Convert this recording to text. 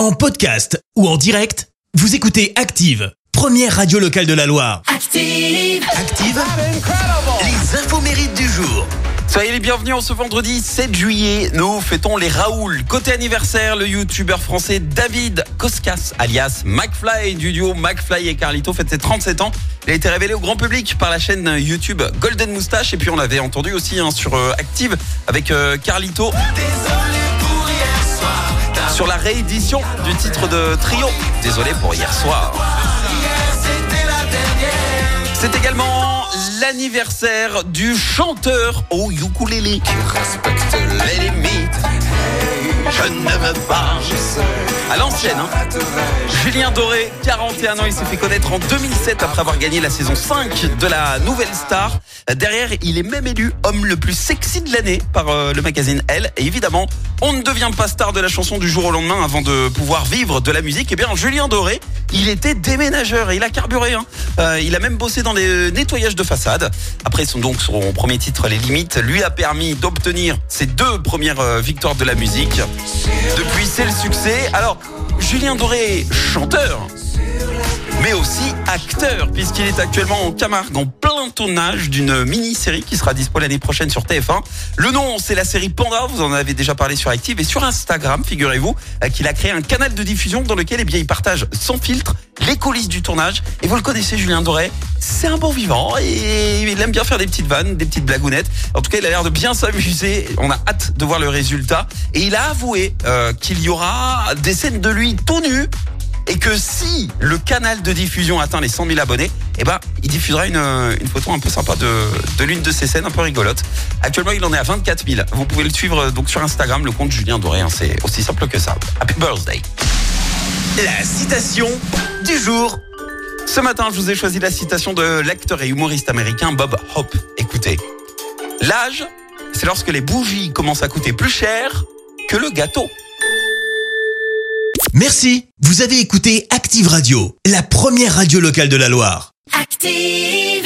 En podcast ou en direct, vous écoutez Active, première radio locale de la Loire. Active. Active, les infos mérites du jour. Soyez les bienvenus en ce vendredi 7 juillet. Nous fêtons les Raoul. Côté anniversaire, le youtubeur français David Koskas, alias McFly, du duo McFly et Carlito, fête ses 37 ans. Il a été révélé au grand public par la chaîne YouTube Golden Moustache. Et puis on l'avait entendu aussi hein, sur euh, Active avec euh, Carlito. Sur la réédition du titre de Trio. Désolé pour hier soir. C'est également l'anniversaire du chanteur au ukulélé respecte les limites. Je hein. Julien Doré, 41 ans, il s'est fait connaître en 2007 après avoir gagné la saison 5 de la Nouvelle Star. Derrière, il est même élu homme le plus sexy de l'année par euh, le magazine Elle. Et évidemment, on ne devient pas star de la chanson du jour au lendemain avant de pouvoir vivre de la musique. Et bien, Julien Doré, il était déménageur et il a carburé. Hein. Euh, il a même bossé dans les nettoyages de façade. Après, son, donc, son premier titre, Les Limites, lui a permis d'obtenir ses deux premières euh, victoires de la musique. Depuis, c'est le succès. Alors, Julien Doré, chanteur, mais aussi acteur, puisqu'il est actuellement en Camargue en plein tournage d'une mini-série qui sera dispo l'année prochaine sur TF1. Le nom, c'est la série Panda, vous en avez déjà parlé sur Active, et sur Instagram, figurez-vous, euh, qu'il a créé un canal de diffusion dans lequel eh bien, il partage sans filtre les coulisses du tournage. Et vous le connaissez, Julien Doré, c'est un bon vivant, et il aime bien faire des petites vannes, des petites blagounettes. En tout cas, il a l'air de bien s'amuser, on a hâte de voir le résultat. Et il a avoué euh, qu'il y aura des scènes de lui tout nu et que si le canal de diffusion atteint les 100 000 abonnés, eh ben, il diffusera une, une photo un peu sympa de, de l'une de ces scènes un peu rigolote. Actuellement, il en est à 24 000. Vous pouvez le suivre euh, donc sur Instagram, le compte Julien Doré. hein, c'est aussi simple que ça. Happy birthday. La citation du jour. Ce matin, je vous ai choisi la citation de l'acteur et humoriste américain Bob Hope. Écoutez, l'âge, c'est lorsque les bougies commencent à coûter plus cher que le gâteau. Merci, vous avez écouté Active Radio, la première radio locale de la Loire. Active.